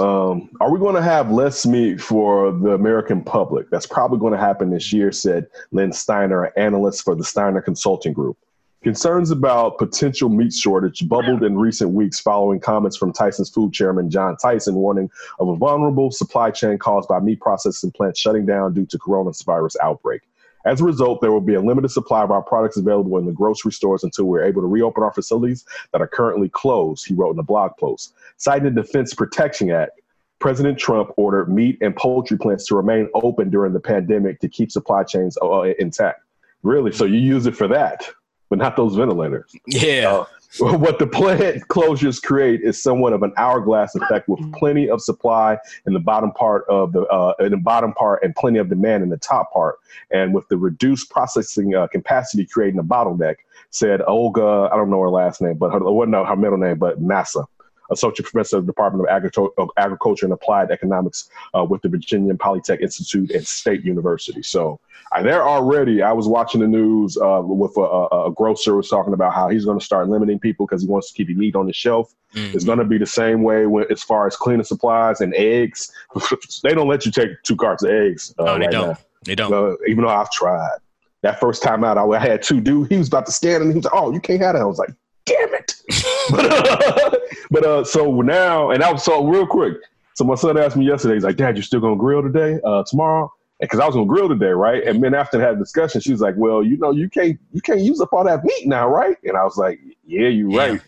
Um, are we going to have less meat for the American public? That's probably going to happen this year, said Lynn Steiner, an analyst for the Steiner Consulting Group. Concerns about potential meat shortage bubbled in recent weeks following comments from Tyson's food chairman John Tyson warning of a vulnerable supply chain caused by meat processing plants shutting down due to coronavirus outbreak. As a result, there will be a limited supply of our products available in the grocery stores until we're able to reopen our facilities that are currently closed, he wrote in a blog post. Citing the Defense Protection Act, President Trump ordered meat and poultry plants to remain open during the pandemic to keep supply chains uh, intact. Really? So you use it for that? But not those ventilators. Yeah. Uh, what the plant closures create is somewhat of an hourglass effect with plenty of supply in the bottom part of the uh, in the bottom part and plenty of demand in the top part. And with the reduced processing uh, capacity creating a bottleneck, said Olga, I don't know her last name, but her, well, no, her middle name, but Massa associate professor of the Department of, Agriculture and Applied Economics uh, with the Virginia Polytech Institute and State University. So uh, they're already. I was watching the news uh, with a, a, grocer was talking about how he's going to start limiting people because he wants to keep meat on the shelf. Mm-hmm. It's going to be the same way when, as far as cleaning supplies and eggs. they don't let you take two carts of eggs. Uh, no, they right don't. Now. They don't. Even though I've tried. That first time out, I had two dude. He was about to stand and he was like, "Oh, you can't have that." I was like, "Damn it!" but, uh, but uh, so now, and I was so real quick. So my son asked me yesterday. He's like, "Dad, you still gonna grill today? Uh, tomorrow?" Because I was gonna grill today, right? And then after had a discussion, she was like, "Well, you know, you can't you can't use up all that meat now, right?" And I was like, "Yeah, you're yeah. right.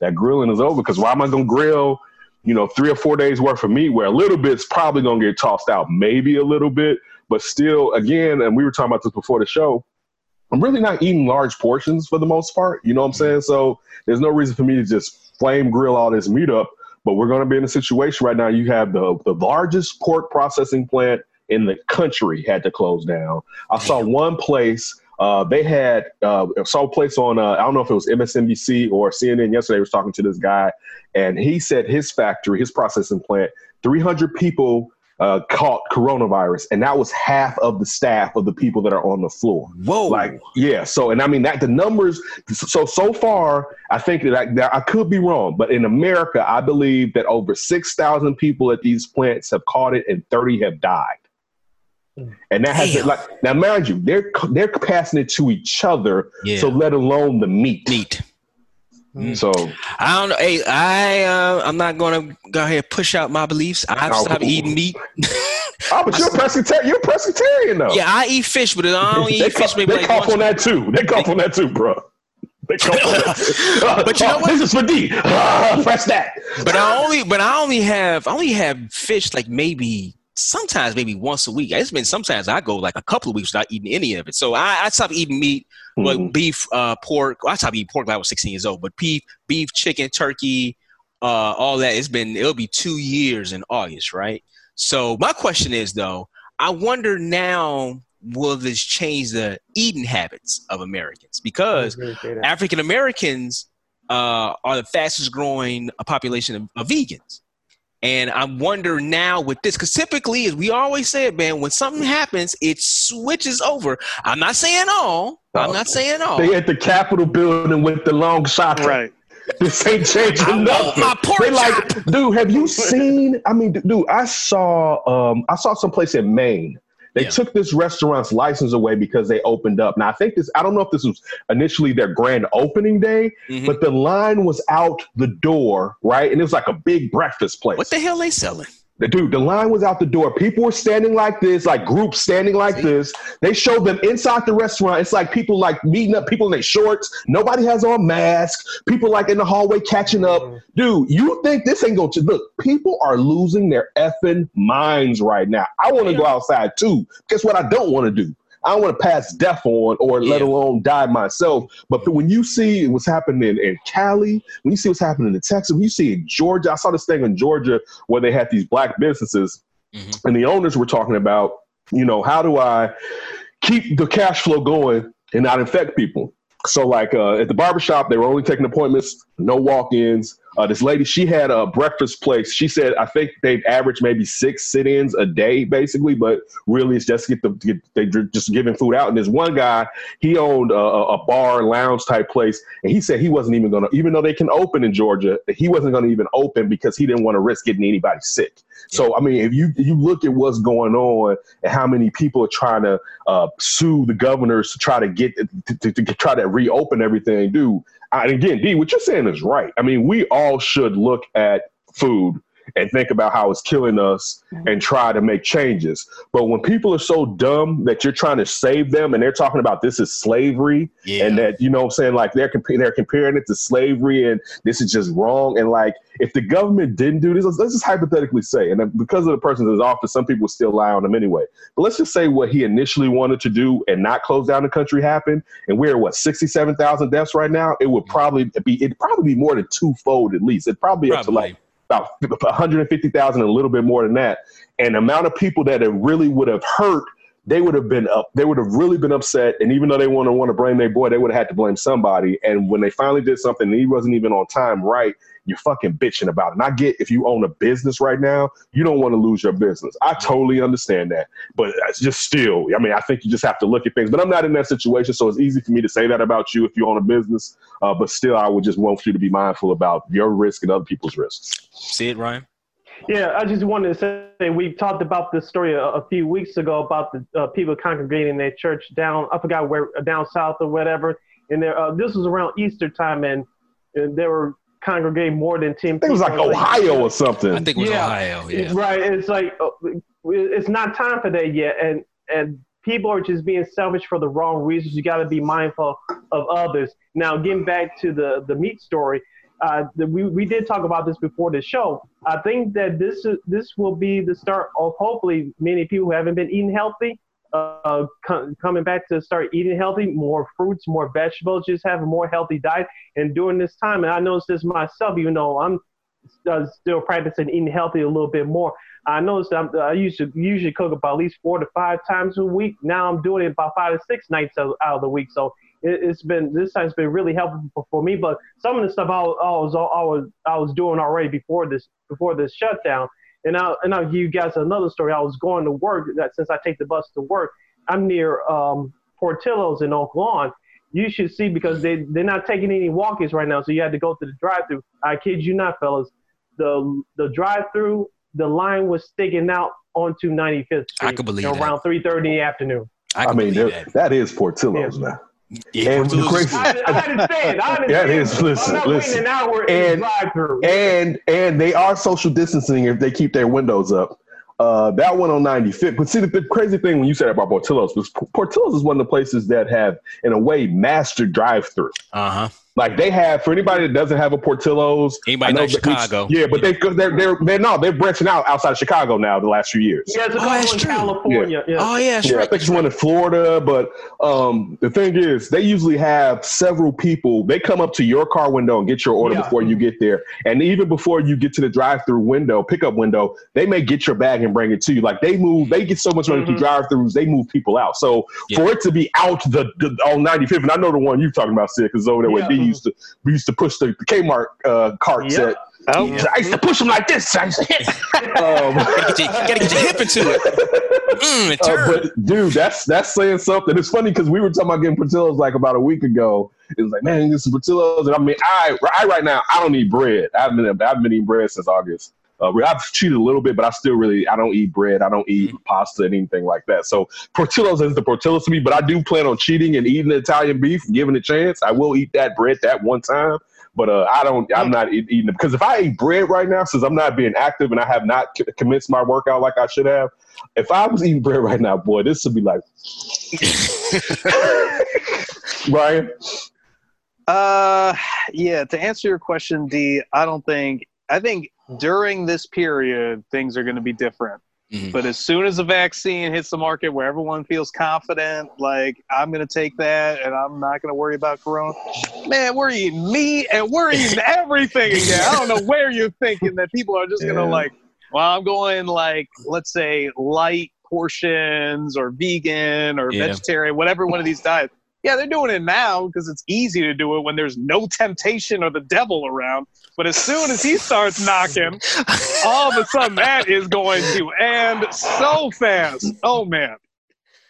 That grilling is over. Because why am I gonna grill?" You know, three or four days worth of meat, where a little bit's probably gonna get tossed out, maybe a little bit, but still, again, and we were talking about this before the show I'm really not eating large portions for the most part. You know what I'm saying? So there's no reason for me to just flame grill all this meat up. But we're going to be in a situation right now. You have the the largest pork processing plant in the country had to close down. I saw one place. Uh, they had uh, saw a place on uh, I don't know if it was MSNBC or CNN yesterday was talking to this guy, and he said his factory, his processing plant, 300 people uh, caught coronavirus, and that was half of the staff of the people that are on the floor. Whoa! Like, yeah. So, and I mean that the numbers. So so far, I think that I, that I could be wrong, but in America, I believe that over six thousand people at these plants have caught it, and thirty have died. And that has like now, mind you, they're they're passing it to each other. Yeah. So let alone the meat. Meat. Mm. So I don't know. Hey, I uh, I'm not gonna go ahead and push out my beliefs. I've oh, stopped eating meat. oh, but you're a pescatarian. You're a pescatarian though. Yeah, I eat fish, but I don't eat fish. Maybe they cough on that too. They cough on that too, bro. They cough on that too. but you know what? This is for D. Uh, press that. But I only, but I only have, I only have fish like maybe sometimes maybe once a week. It's been sometimes I go like a couple of weeks without eating any of it. So I, I stopped eating meat, mm-hmm. like beef, uh, pork. I stopped eating pork when I was 16 years old, but beef, beef, chicken, turkey, uh, all that. It's been it'll be two years in August, right? So my question is though, I wonder now will this change the eating habits of Americans because African Americans uh, are the fastest growing population of, of vegans. And I wonder now with this, because typically, as we always say, man, when something happens, it switches over. I'm not saying all. I'm not saying all. They at the Capitol building with the long shot. Right. This ain't changing nothing. My pork they like, dude, have you seen? I mean, dude, I saw, um, I saw some place in Maine they yeah. took this restaurant's license away because they opened up. Now, I think this, I don't know if this was initially their grand opening day, mm-hmm. but the line was out the door, right? And it was like a big breakfast place. What the hell they selling? The dude, the line was out the door. People were standing like this, like groups standing like this. They showed them inside the restaurant. It's like people like meeting up, people in their shorts. Nobody has on masks. People like in the hallway catching up. Mm-hmm. Dude, you think this ain't going to look? People are losing their effing minds right now. I want to go outside too. Guess what? I don't want to do. I don't want to pass death on or yeah. let alone die myself. But when you see what's happening in, in Cali, when you see what's happening in Texas, when you see in Georgia, I saw this thing in Georgia where they had these black businesses mm-hmm. and the owners were talking about, you know, how do I keep the cash flow going and not infect people? So like uh, at the barbershop, they were only taking appointments, no walk-ins. Uh, this lady, she had a breakfast place. She said, I think they've averaged maybe six sit-ins a day, basically, but really it's just get the get, they just giving food out. And there's one guy, he owned a, a bar lounge type place, and he said he wasn't even gonna, even though they can open in Georgia, he wasn't gonna even open because he didn't want to risk getting anybody sick. So I mean, if you you look at what's going on and how many people are trying to uh, sue the governors to try to get to, to, to try to reopen everything, dude. And again, D, what you're saying is right. I mean, we all should look at food and think about how it's killing us mm-hmm. and try to make changes. But when people are so dumb that you're trying to save them and they're talking about this is slavery yeah. and that, you know I'm saying, like they're, comp- they're comparing it to slavery and this is just wrong. And like, if the government didn't do this, let's, let's just hypothetically say, and because of the person in office, some people still lie on him anyway. But let's just say what he initially wanted to do and not close down the country happened. And we're at what, 67,000 deaths right now? It would probably be, it'd probably be more than twofold at least. It'd probably, probably. up to like about 150,000, a little bit more than that. And the amount of people that it really would have hurt, they would have been up. They would have really been upset. And even though they want to want to blame their boy, they would have had to blame somebody. And when they finally did something, he wasn't even on time, right? you're fucking bitching about it. And I get if you own a business right now, you don't want to lose your business. I totally understand that. But it's just still, I mean, I think you just have to look at things. But I'm not in that situation, so it's easy for me to say that about you if you own a business. Uh, but still, I would just want you to be mindful about your risk and other people's risks. See it, Ryan? Yeah, I just wanted to say we talked about this story a, a few weeks ago about the uh, people congregating in their church down, I forgot where, down south or whatever. And there, uh, this was around Easter time, and, and there were congregate more than 10 people. it was like Ohio or something. I think it was yeah, Ohio, yeah. Right. It's like, uh, it's not time for that yet. And, and people are just being selfish for the wrong reasons. You got to be mindful of others. Now, getting back to the, the meat story, uh, we, we did talk about this before the show. I think that this is, this will be the start of hopefully many people who haven't been eating healthy uh, coming back to start eating healthy, more fruits, more vegetables, just have a more healthy diet. And during this time, and I noticed this myself, even though I'm uh, still practicing eating healthy a little bit more. I noticed I'm, i used to usually cook about at least four to five times a week. Now I'm doing it about five to six nights out, of the week. So it, has been this has been really helpful for me. But some of the stuff I, I was I was I was doing already before this before this shutdown. And I'll, and I'll give you guys another story. I was going to work that since I take the bus to work, I'm near um, Portillo's in Oak Lawn. You should see because they they're not taking any walk-ins right now, so you had to go to the drive-through. I kid you not, fellas. The the drive-through, the line was sticking out onto 95th Street. I could believe around 3:30 in the afternoon. I, I mean, that. that is Portillo's yeah. now. Yeah, and the crazy, I, I understand. I understand. That is listen, listen. and, and and they are social distancing if they keep their windows up. Uh, that one on 95th. But see, the, the, crazy thing when you said about Portillo's was Portillo's is one of the places that have, in a way, mastered drive-through. Uh huh. Like they have for anybody that doesn't have a Portillo's. Anybody know Chicago? Yeah, but they they're they're they're no they're branching out outside of Chicago now the last few years. Yeah, it's oh, in true. California. Yeah. yeah. Oh yeah, sure. Yeah, I think it's one in Florida. But um, the thing is, they usually have several people. They come up to your car window and get your order yeah. before you get there, and even before you get to the drive-through window, pickup window, they may get your bag and bring it to you. Like they move, they get so much money mm-hmm. through drive-throughs, they move people out. So yeah. for it to be out the, the on 95th, and I know the one you're talking about, Sid, because over there where D used to we used to push the, the Kmart uh, carts yep. at. Oh, yeah. I used to push them like this. I used to hit. um, gotta, get your, hip into it. Mm, it uh, but dude, that's that's saying something. It's funny because we were talking about getting Portillo's like about a week ago. It was like, man, this is Portillo's, and I mean, I, I right now I don't eat bread. I've been I've been eating bread since August. Uh, I've cheated a little bit, but I still really I don't eat bread. I don't eat mm-hmm. pasta, and anything like that. So Portillo's is the Portillo's to me, but I do plan on cheating and eating Italian beef, given a chance. I will eat that bread that one time. But uh, I don't. I'm not eating it because if I eat bread right now, since I'm not being active and I have not c- commenced my workout like I should have, if I was eating bread right now, boy, this would be like. Ryan. Uh, yeah. To answer your question, D, I don't think. I think during this period things are going to be different. Mm-hmm. But as soon as the vaccine hits the market where everyone feels confident, like I'm going to take that and I'm not going to worry about Corona, man, we're eating meat and we're eating everything again. I don't know where you're thinking that people are just going to like, well, I'm going like, let's say light portions or vegan or yeah. vegetarian, whatever one of these diets. Yeah, they're doing it now because it's easy to do it when there's no temptation or the devil around. But as soon as he starts knocking, all of a sudden that is going to end so fast. Oh man.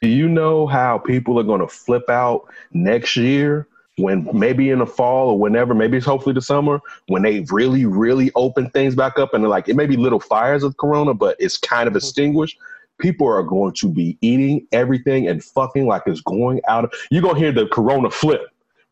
Do you know how people are going to flip out next year when maybe in the fall or whenever, maybe it's hopefully the summer, when they really, really open things back up and they're like, it may be little fires of Corona, but it's kind of mm-hmm. extinguished. People are going to be eating everything and fucking like it's going out of. You're going to hear the Corona flip.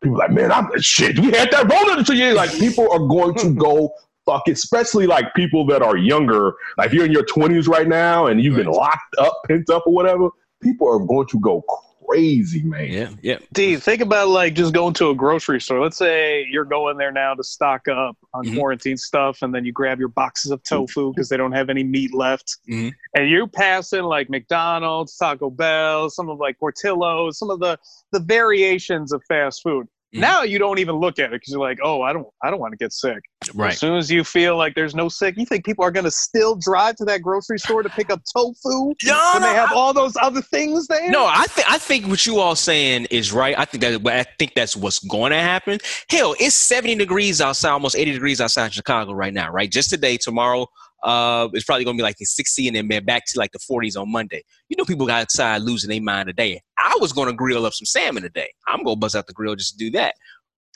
People like, man, I'm shit. We had that Corona to you. Like, people are going to go fuck, especially like people that are younger. Like, you're in your 20s right now and you've been locked up, pent up, or whatever, people are going to go crazy, man. Yeah, yeah. D, think about like just going to a grocery store. Let's say you're going there now to stock up on Mhm. quarantine stuff, and then you grab your boxes of tofu because they don't have any meat left. Mhm. And you're passing like McDonald's, Taco Bell, some of like Portillo's, some of the the variations of fast food. Mhm. Now you don't even look at it because you're like, oh, I don't, I don't want to get sick. Right. As soon as you feel like there's no sick, you think people are going to still drive to that grocery store to pick up tofu No, when no, they have I- all those other things there? No, I think I think what you all saying is right. I think that I think that's what's going to happen. Hell, it's 70 degrees outside, almost 80 degrees outside Chicago right now, right? Just today, tomorrow, uh, it's probably gonna be like the 60 and then man back to like the 40s on Monday. You know, people got outside losing their mind today. I was gonna grill up some salmon today. I'm gonna buzz out the grill just to do that.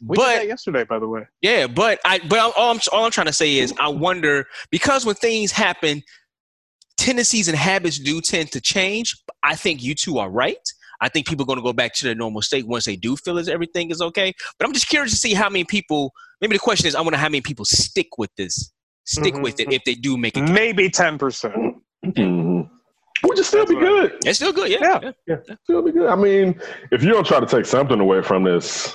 we but did that yesterday, by the way. yeah, but I but all I'm all I'm trying to say is I wonder because when things happen, tendencies and habits do tend to change. I think you two are right. I think people are going to go back to their normal state once they do feel as everything is okay. But I'm just curious to see how many people. Maybe the question is, I wonder how many people stick with this, stick Mhm. with it if they do make it. Maybe 10%. Mhm. Which would still be That's good. It's still good, yeah. Yeah. Still be good. I mean, if you don't try to take something away from this,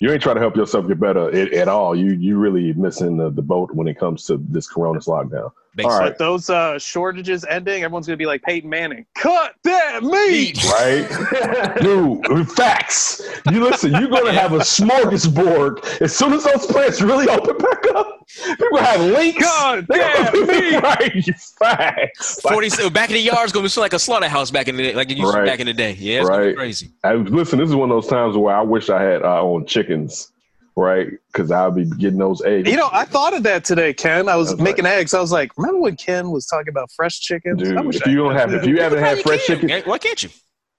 you ain't trying to help yourself get better at, at all. You you really missing the, the boat when it comes to this corona's lockdown. Basically. All right. But those uh, shortages ending, everyone's going to be like Peyton Manning. Cut that meat! Right? Dude, facts. You listen, you're gonna have a smorgasbord as soon as those plants really open back up. People have links. God damn gonna- right, facts. 40 so back in the yard is going to be like a slaughterhouse back in the day, like it used Right. back in the day. Yeah, it's Right. crazy. I, listen, this is one of those times where I wish I had uh, own chickens, right? Because I'll be getting those eggs. You know, I thought of that today, Ken. I was That's making eggs. I was like, remember when Ken was talking about fresh chickens? Dude, if I you don't had have, if you haven't had fresh can't? chicken, Why can't you?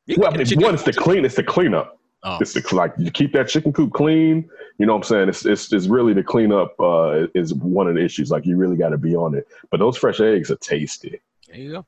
You can well, get a one, it's the clean, it's the cleanup. Oh. It's the like you keep that chicken coop clean. You know what I'm saying? It's it's, it's really the cleanup uh, is one of the issues. Like you really got to be on it. But those fresh eggs are tasty. There you go.